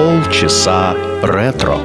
Полчаса ретро.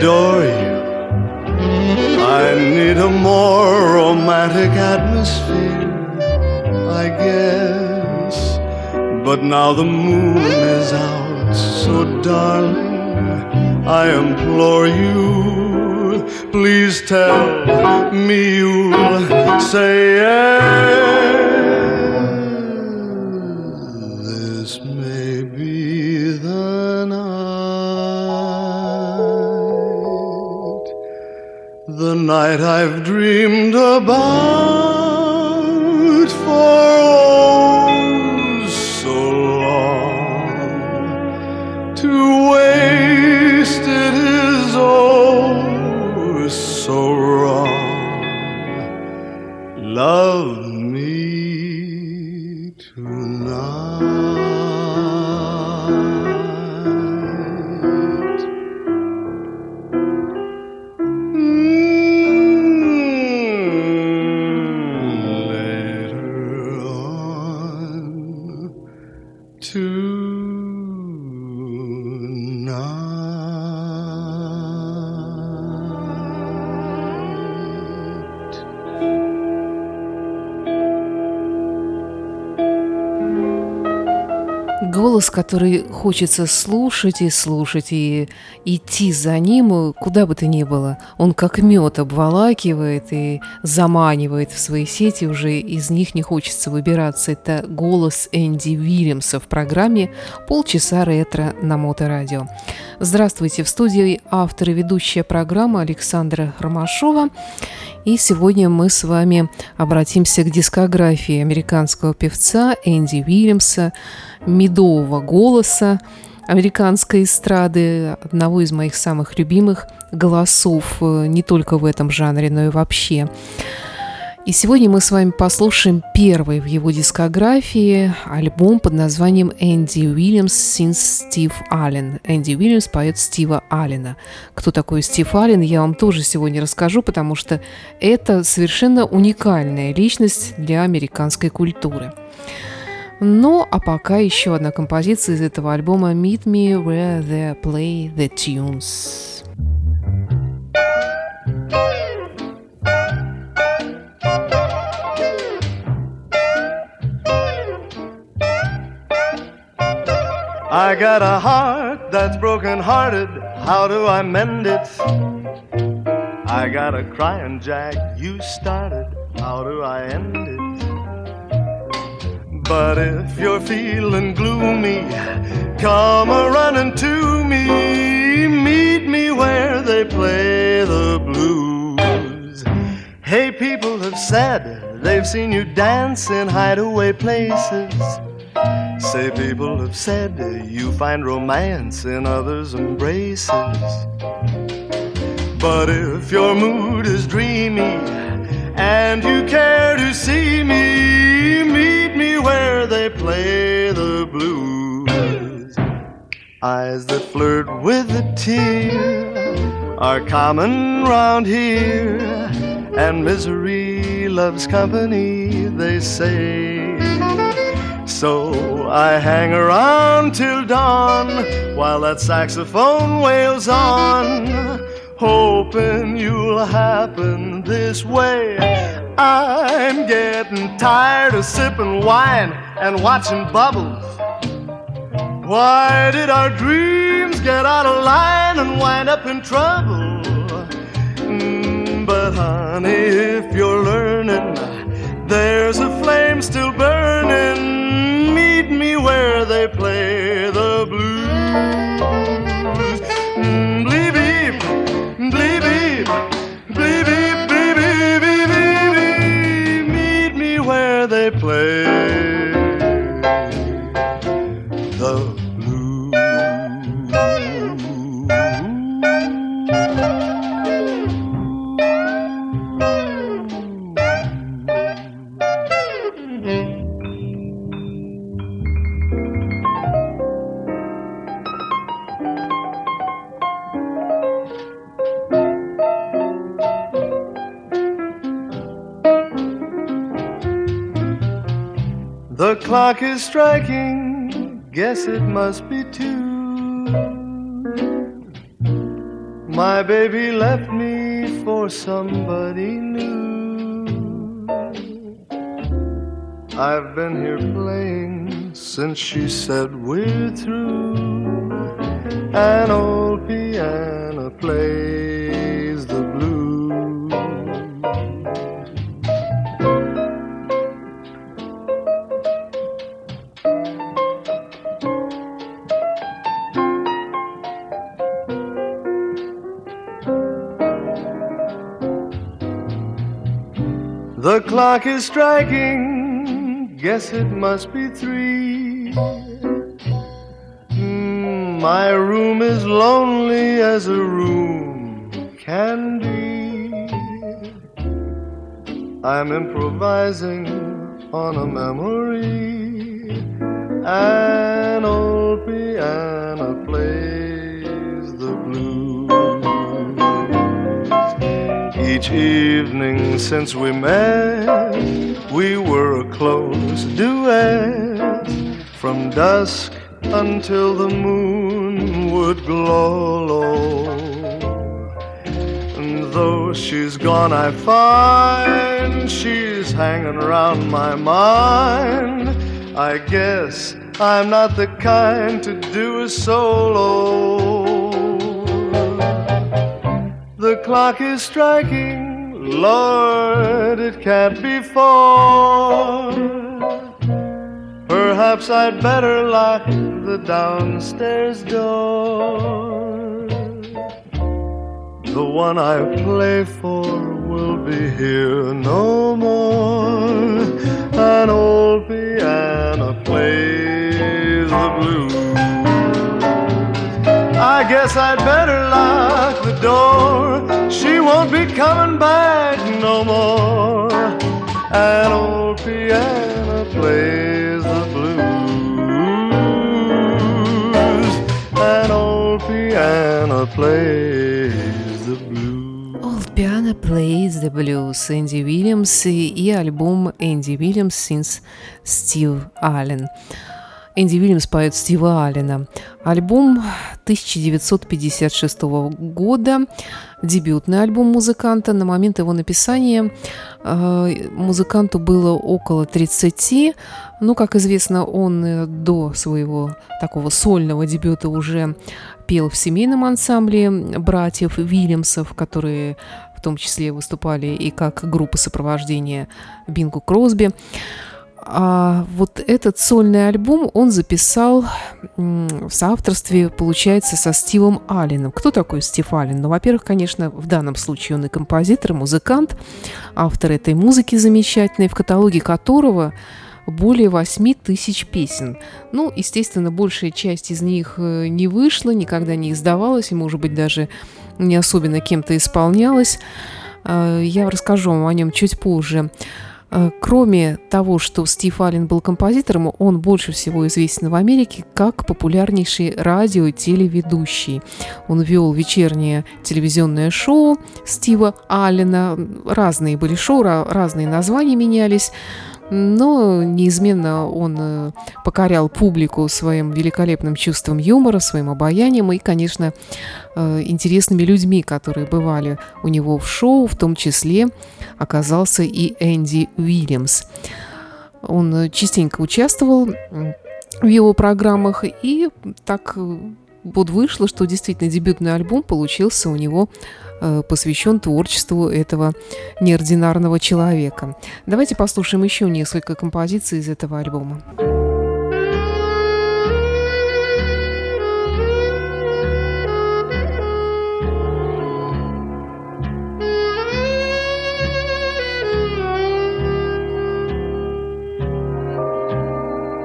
Adore you. I need a more romantic atmosphere, I guess. But now the moon is out, so darling, I implore Голос, который хочется слушать и слушать, и идти за ним, куда бы то ни было. Он как мед обволакивает и заманивает в свои сети, уже из них не хочется выбираться. Это голос Энди Уильямса в программе «Полчаса ретро» на Моторадио. Здравствуйте, в студии автор и ведущая программы Александра Ромашова. И сегодня мы с вами обратимся к дискографии американского певца Энди Уильямса, медового голоса американской эстрады, одного из моих самых любимых голосов э, не только в этом жанре, но и вообще. И сегодня мы с вами послушаем первый в его дискографии альбом под названием «Энди Уильямс Sings Стив Аллен». Энди Уильямс поет Стива Аллена. Кто такой Стив Аллен, я вам тоже сегодня расскажу, потому что это совершенно уникальная личность для американской культуры. Ну, а пока еще одна композиция из этого альбома «Meet Me Where They Play the Tunes». I got a heart that's broken hearted. How do I mend it? I got a crying jack you started. How do I end it? But if you're feeling gloomy, come a running to me. Meet me where they play the blues. Hey, people have said they've seen you dance in hideaway places. Say people have said you find romance in others' embraces. But if your mood is dreamy and you care to see me, meet me where they play the blues. Eyes that flirt with a tear are common round here, and misery loves company, they say. So I hang around till dawn while that saxophone wails on, hoping you'll happen this way. I'm getting tired of sipping wine and watching bubbles. Why did our dreams get out of line and wind up in trouble? Mm, but honey, if you're learning, there's a flame still burning. Is striking, guess it must be two. My baby left me for somebody new. I've been here playing since she said we're through. An old piano plays clock is striking, guess it must be three. Mm, my room is lonely as a room can be. I'm improvising on a memory. An Each evening since we met, we were a close duet. From dusk until the moon would glow low. And though she's gone, I find she's hanging around my mind. I guess I'm not the kind to do a solo. The clock is striking, Lord, it can't be four. Perhaps I'd better lock the downstairs door. The one I play for will be here no more. An old piano plays I guess I'd better lock the door. She won't be coming back no more. An old piano plays the blues. An old piano plays the blues. Old piano plays the blues. Энди Уильямс и альбом Энди Уильямс Sings Steve Allen. Энди Уильямс поет Стива Аллена. Альбом 1956 года, дебютный альбом музыканта. На момент его написания э, музыканту было около 30. Ну, как известно, он э, до своего такого сольного дебюта уже пел в семейном ансамбле братьев Вильямсов, которые в том числе выступали и как группа сопровождения Бингу Кросби. А вот этот сольный альбом он записал в соавторстве, получается, со Стивом Алленом. Кто такой Стив Аллен? Ну, во-первых, конечно, в данном случае он и композитор, и музыкант, автор этой музыки замечательной, в каталоге которого более 8 тысяч песен. Ну, естественно, большая часть из них э, не вышла, никогда не издавалась, и, может быть, даже не особенно кем-то исполнялась. Э, я расскажу вам о нем чуть позже. Э, кроме того, что Стив Аллен был композитором, он больше всего известен в Америке как популярнейший радио и телеведущий. Он вел вечернее телевизионное шоу Стива Аллена. Разные были шоу, разные названия менялись но неизменно он э, покорял публику своим великолепным чувством юмора, своим обаянием и, конечно, э, интересными людьми, которые бывали у него в шоу, в том числе оказался и Энди Уильямс. Он э, частенько участвовал в его программах, и так вот вышло, что действительно дебютный альбом получился у него Э, посвящен творчеству этого неординарного человека. Давайте послушаем еще несколько композиций из этого альбома.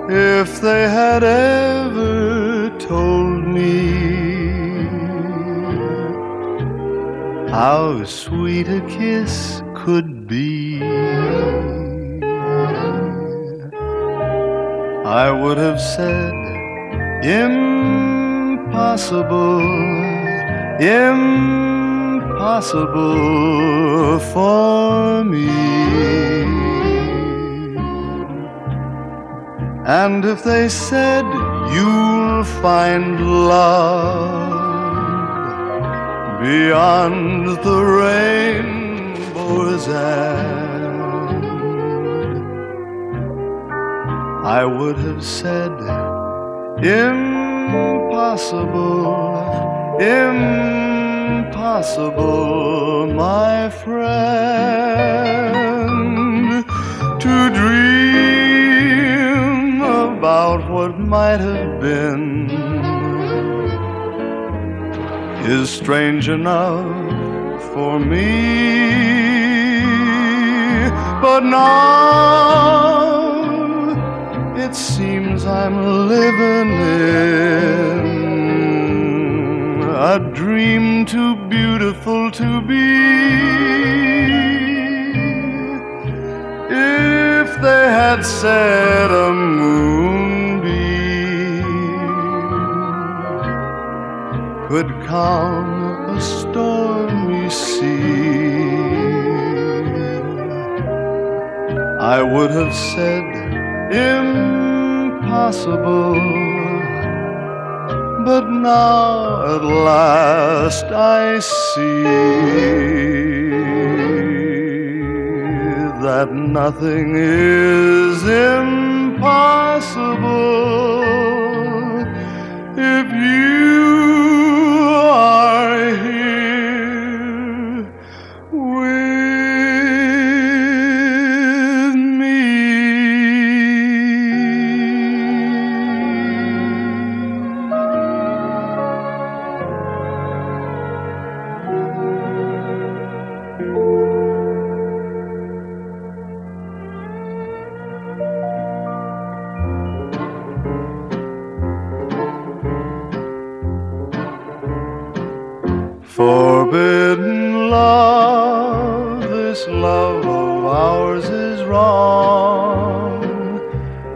If they had ever told me how sweet a kiss could be. I would have said, impossible, impossible for me. And if they said, you'll find love beyond the rainbow's end. I would have said, Impossible, impossible, my friend, to dream about what might have been is strange enough for me. But now it seems I'm living in a dream too beautiful to be. If they had said a could calm a stormy sea. I would have said impossible, but now at last I see that nothing is impossible Forbidden love, this love of ours is wrong.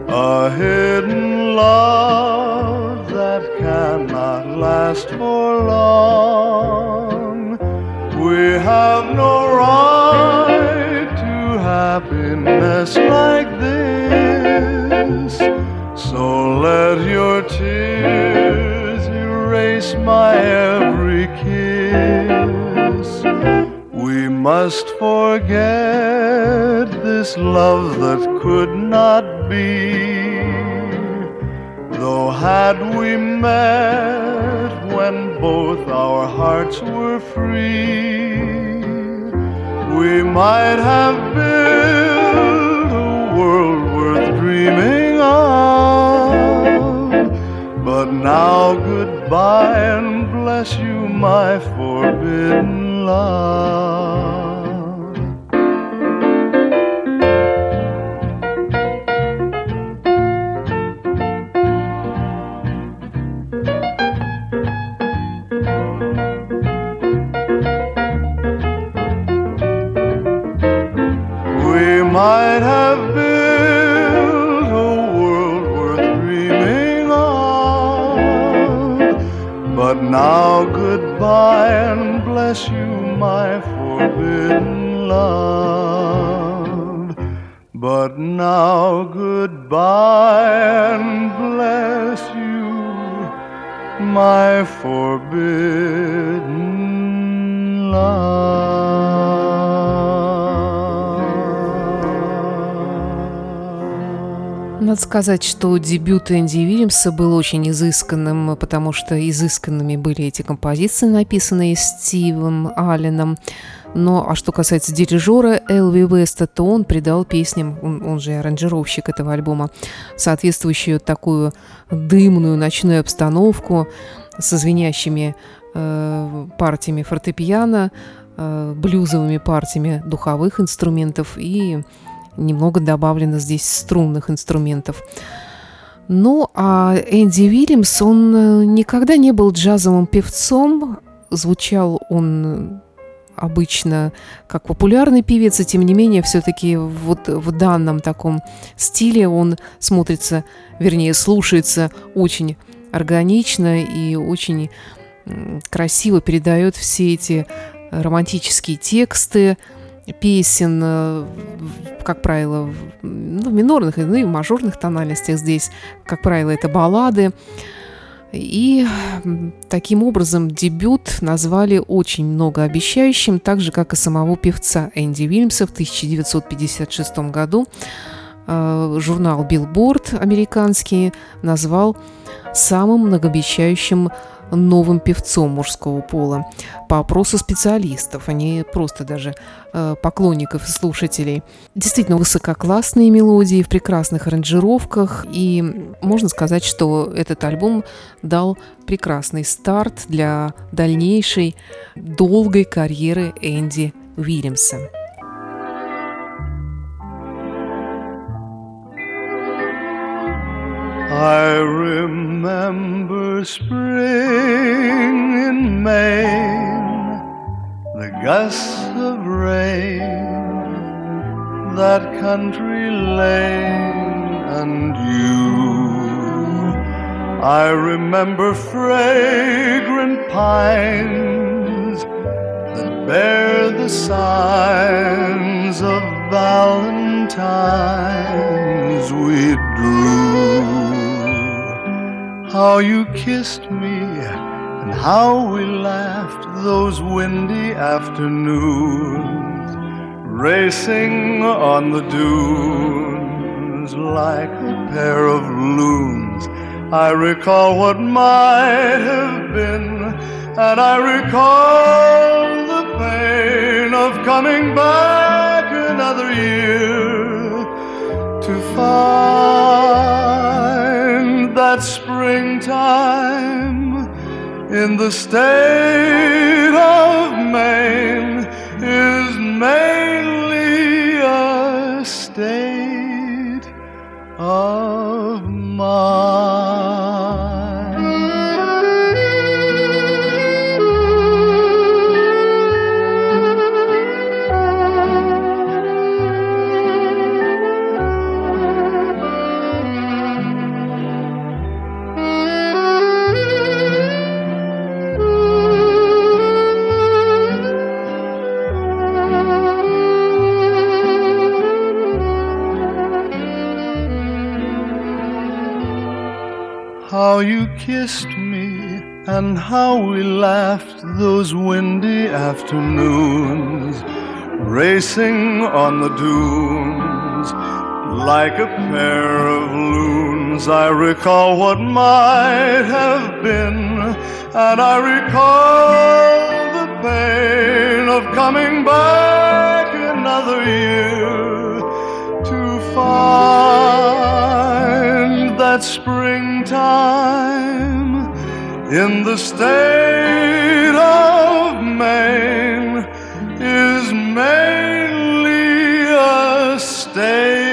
A hidden love that cannot last for long. We have no right to happiness like must forget this love that could not be. Though had we met when both our hearts were free, we might have built a world worth dreaming of. But now goodbye and bless you, my forbidden love. Сказать, что дебют Энди Вильямса был очень изысканным, потому что изысканными были эти композиции, написанные Стивом Алленом. Но а что касается дирижера Элви Веста, то он придал песням, он, он же аранжировщик этого альбома, соответствующую такую дымную ночную обстановку со звенящими э, партиями фортепиано, э, блюзовыми партиями духовых инструментов и немного добавлено здесь струнных инструментов. Ну, а Энди Вильямс, он э, никогда не был джазовым певцом, звучал он обычно как популярный певец, и тем не менее все-таки вот в данном таком стиле он смотрится, вернее, слушается очень органично и очень красиво передает все эти романтические тексты песен, э, как правило, ну, в минорных ну, и в мажорных тональностях здесь, как правило, это баллады. И таким образом дебют назвали очень многообещающим, так же, как и самого певца Энди Вильямса в 1956 году. Э, журнал Billboard американский назвал самым многообещающим новым певцом мужского пола по опросу специалистов, а не просто даже э, поклонников и слушателей. Действительно высококлассные мелодии в прекрасных аранжировках, и можно сказать, что этот альбом дал прекрасный старт для дальнейшей долгой карьеры Энди Уильямса. I remember spring in Maine, the gusts of rain, that country lane, and you. I remember fragrant pines that bear the signs of Valentine's we drew how you kissed me and how we laughed those windy afternoons, racing on the dunes like a pair of loons. I recall what might have been, and I recall the pain of coming back another year to find that springtime in the state of Maine is mainly a state of How you kissed me and how we laughed those windy afternoons, racing on the dunes like a pair of loons. I recall what might have been, and I recall the pain of coming back another year to find that springtime in the state of Maine is mainly a state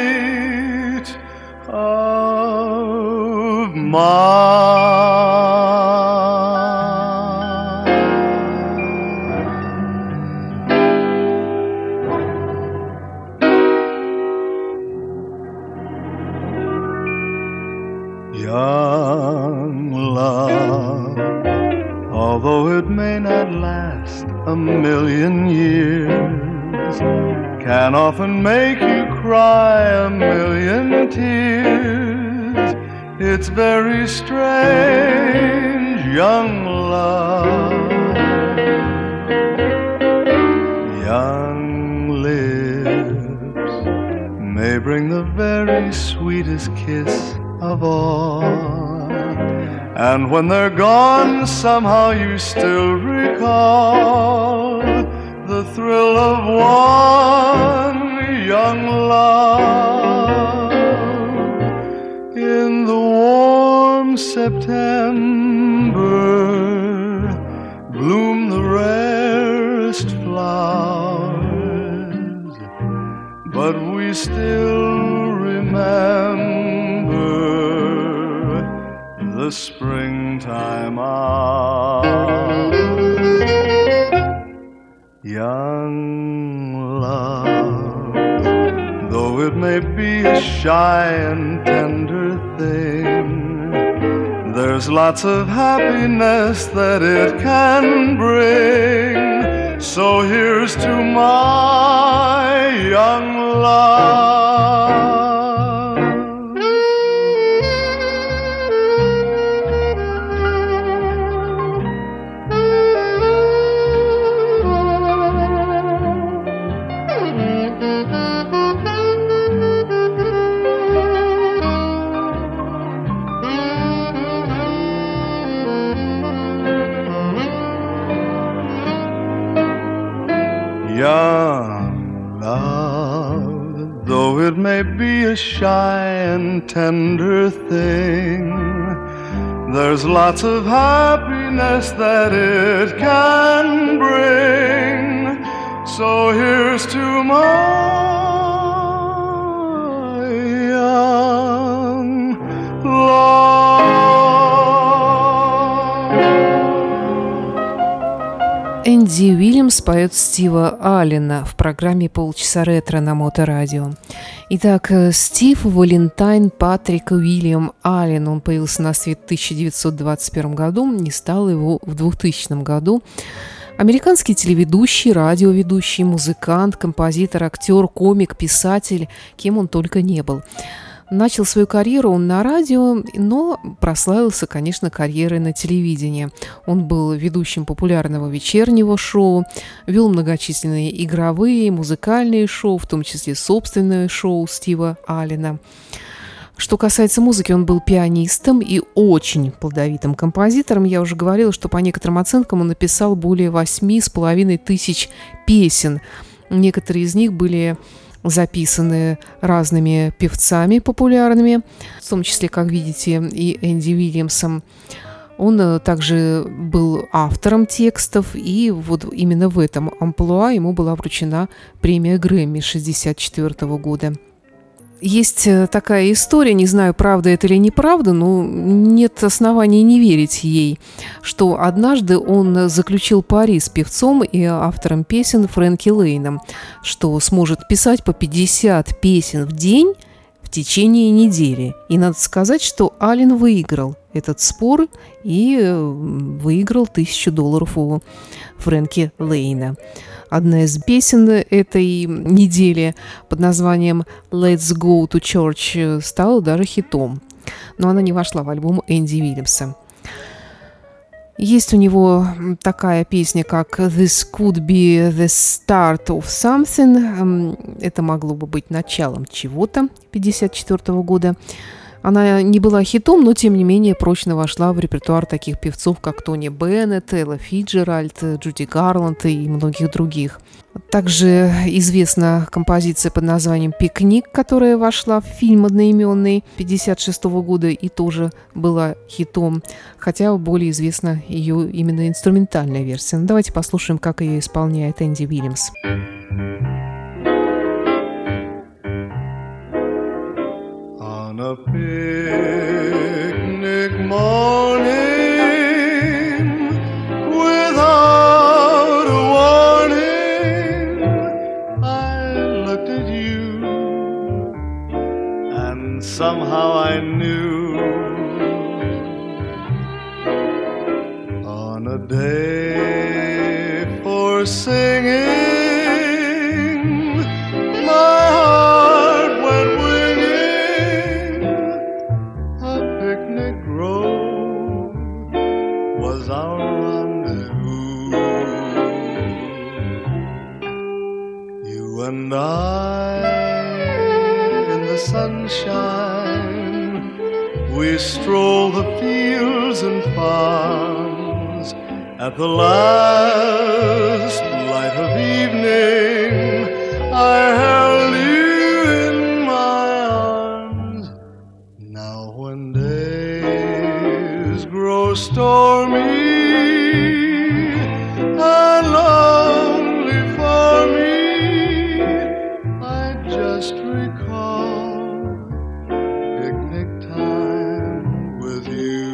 can often make you cry a million tears. It's very strange, young love. Young lips may bring the very sweetest kiss of all. And when they're gone, somehow you still recall the thrill of one young love in the warm September. Bloom the rarest flowers, but we still remember the springtime hours. Young love, though it may be a shy and tender thing, there's lots of happiness that it can bring. So here's to my young love. Shy and tender thing, there's lots of happiness that it can bring. So here's to my Энди Уильямс поет Стива Аллена в программе «Полчаса ретро» на Моторадио. Итак, э, Стив Валентайн Патрик Уильям Аллен, он появился на свет в 1921 году, не стал его в 2000 году. Американский телеведущий, радиоведущий, музыкант, композитор, актер, комик, писатель, кем он только не был. Начал свою карьеру он на радио, но прославился, конечно, карьерой на телевидении. Он был ведущим популярного вечернего шоу, вел многочисленные игровые, музыкальные шоу, в том числе собственное шоу Стива Аллена. Что касается музыки, он был пианистом и очень плодовитым композитором. Я уже говорила, что по некоторым оценкам он написал более восьми с половиной тысяч песен. Некоторые из них были записаны разными певцами популярными, в том числе, как видите, и Энди Уильямсом. Он э, также был автором текстов, и вот именно в этом амплуа ему была вручена премия Грэмми 1964 года. Есть э, такая история, не знаю, правда это или неправда, но нет оснований не верить ей, что однажды он заключил пари с певцом и автором песен Фрэнки Лейном, что сможет писать по 50 песен в день в течение недели. И надо сказать, что Ален выиграл этот спор и выиграл тысячу долларов у Фрэнки Лейна. Одна из песен этой недели под названием «Let's Go to Church» стала даже хитом, но она не вошла в альбом Энди Уильямса. Есть у него такая песня, как «This could be the start of something». Это могло бы быть началом чего-то 1954 года. Она не была хитом, но тем не менее прочно вошла в репертуар таких певцов, как Тони Беннет, Элла Фиджеральд, Джуди Гарланд и многих других. Также известна композиция под названием «Пикник», которая вошла в фильм одноименный 1956 года и тоже была хитом, хотя более известна ее именно инструментальная версия. Ну, давайте послушаем, как ее исполняет Энди Уильямс. On picnic Now when days grow stormy and lonely for me, I just recall picnic time with you.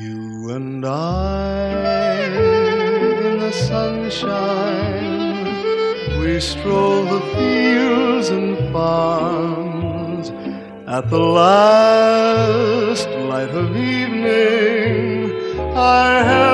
You and I in the sunshine, we stroll at the last light of evening. I held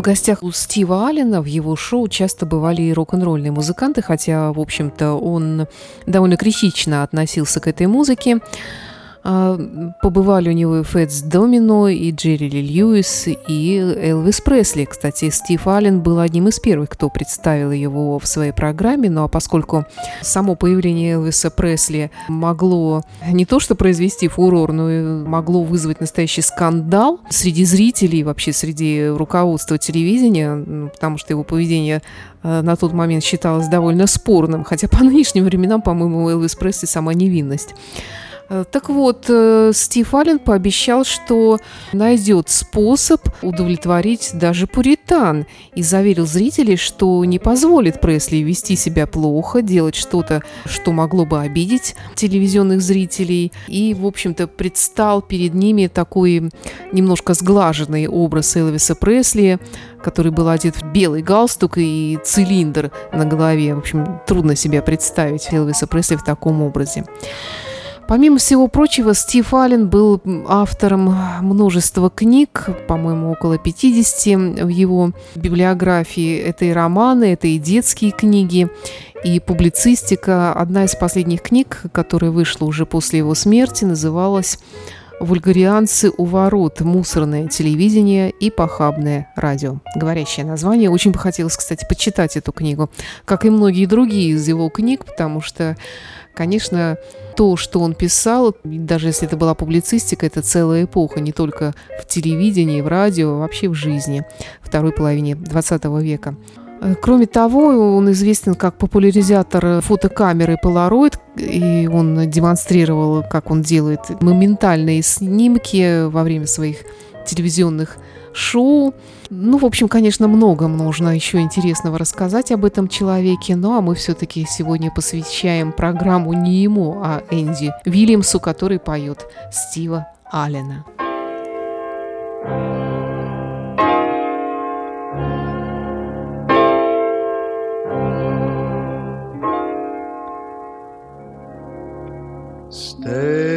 В гостях у Стива Аллена в его шоу часто бывали и рок-н-ролльные музыканты, хотя, в общем-то, он довольно критично относился к этой музыке. А, Побывали у него и Фэтс Домино, и Джерри Ли Льюис, и Элвис Пресли. Кстати, Стив Аллен был одним из первых, кто представил его в своей программе. Ну а поскольку само появление Элвиса Пресли могло не то что произвести фурор, но и могло вызвать настоящий скандал среди зрителей, вообще среди руководства телевидения, ну, потому что его поведение э, на тот момент считалось довольно спорным, хотя по нынешним временам, по-моему, у Элвис Пресли сама невинность. Э, Так вот, э, Стив Аллен пообещал, что найдет способ удовлетворить даже пуритан и заверил зрителей, что не позволит Пресли вести себя плохо, делать что-то, что могло бы обидеть телевизионных зрителей. И, в общем-то, предстал перед ними такой немножко сглаженный образ Элвиса Пресли, который был одет в белый галстук и цилиндр на голове. В общем, трудно себе представить Элвиса Пресли в таком образе. Помимо всего прочего, Стив Аллен был автором множества книг, по-моему, около 50 в его библиографии. Это и романы, это и детские книги, и публицистика. Одна из последних книг, которая вышла уже после его смерти, называлась «Вульгарианцы у ворот. Мусорное телевидение и похабное радио». Говорящее название. Очень бы хотелось, кстати, почитать эту книгу, как и многие другие из его книг, потому что, конечно, то, что он писал, даже если это была публицистика, это целая эпоха, не только в телевидении, в радио, а вообще в жизни второй половине 20 века. Э, Кроме того, он известен как популяризатор фотокамеры Polaroid, и он демонстрировал, как он делает моментальные снимки во время своих телевизионных шоу. Ну, в общем, конечно, много нужно еще интересного рассказать об этом человеке, ну а мы все-таки сегодня посвящаем программу не ему, а Энди Вильямсу, который поет Стива Аллена. Stay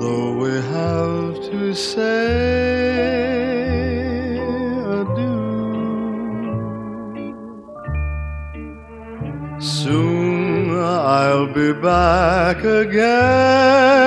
though we have to say adieu, soon I'll be back again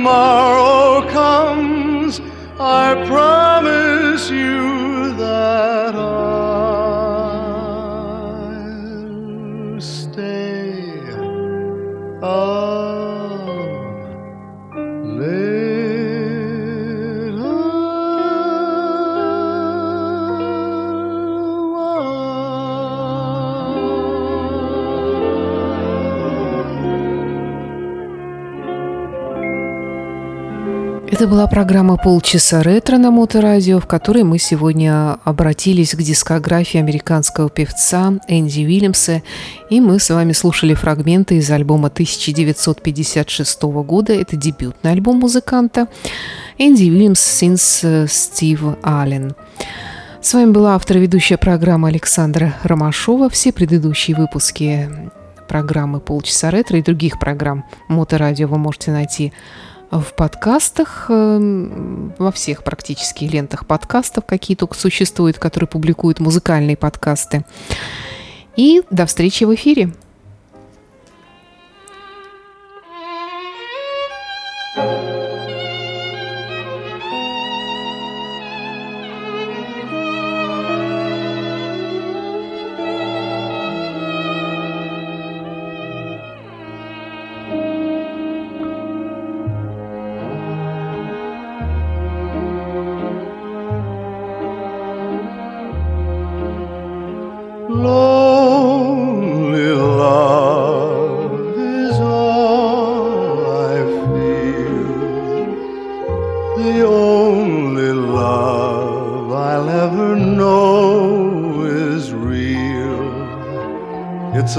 tomorrow Это была программа «Полчаса ретро» на Моторадио, в которой мы сегодня обратились к дискографии американского певца Энди Уильямса, и мы с вами слушали фрагменты из альбома 1956 года. Это дебютный альбом музыканта Энди Уильямс Синс Стив Аллен. С вами была автор и ведущая программы Александра Ромашова. Все предыдущие выпуски программы «Полчаса ретро» и других программ Моторадио вы можете найти в подкастах, э, во всех практически лентах подкастов, какие только существуют, которые публикуют музыкальные подкасты. И до встречи в эфире.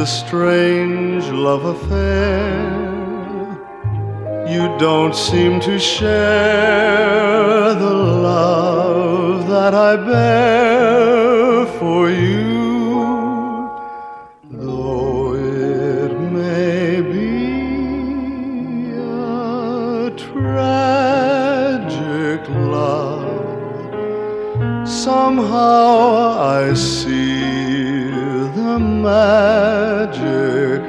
A strange love affair. You don't seem to share the love that I bear for you. Though it may be a tragic love, somehow I see the magic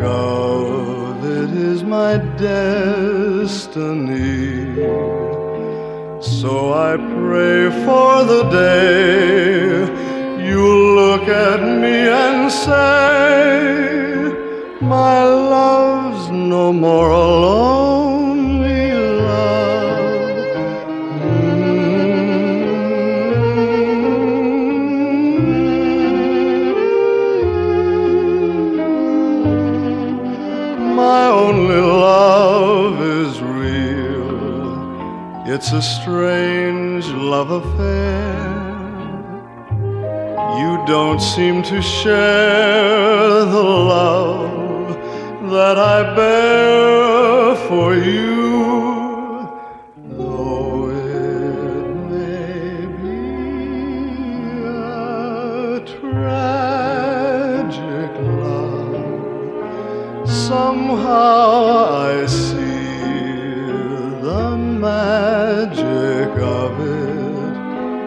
of it is my destiny. So I pray for the day you look at me and say, My love's no more a It's a strange love affair. You don't seem to share the love that I bear for you. Though it may be a tragic love, somehow I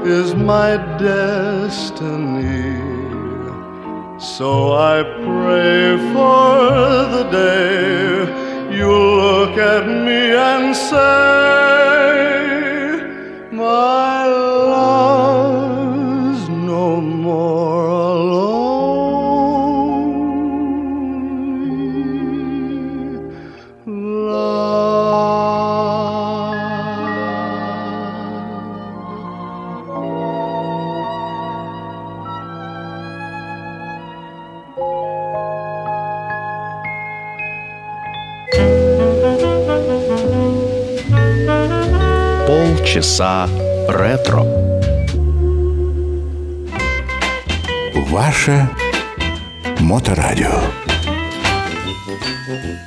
is my destiny. So I pray for the day you look at me and say, My Часа ретро. Ваше Моторадио.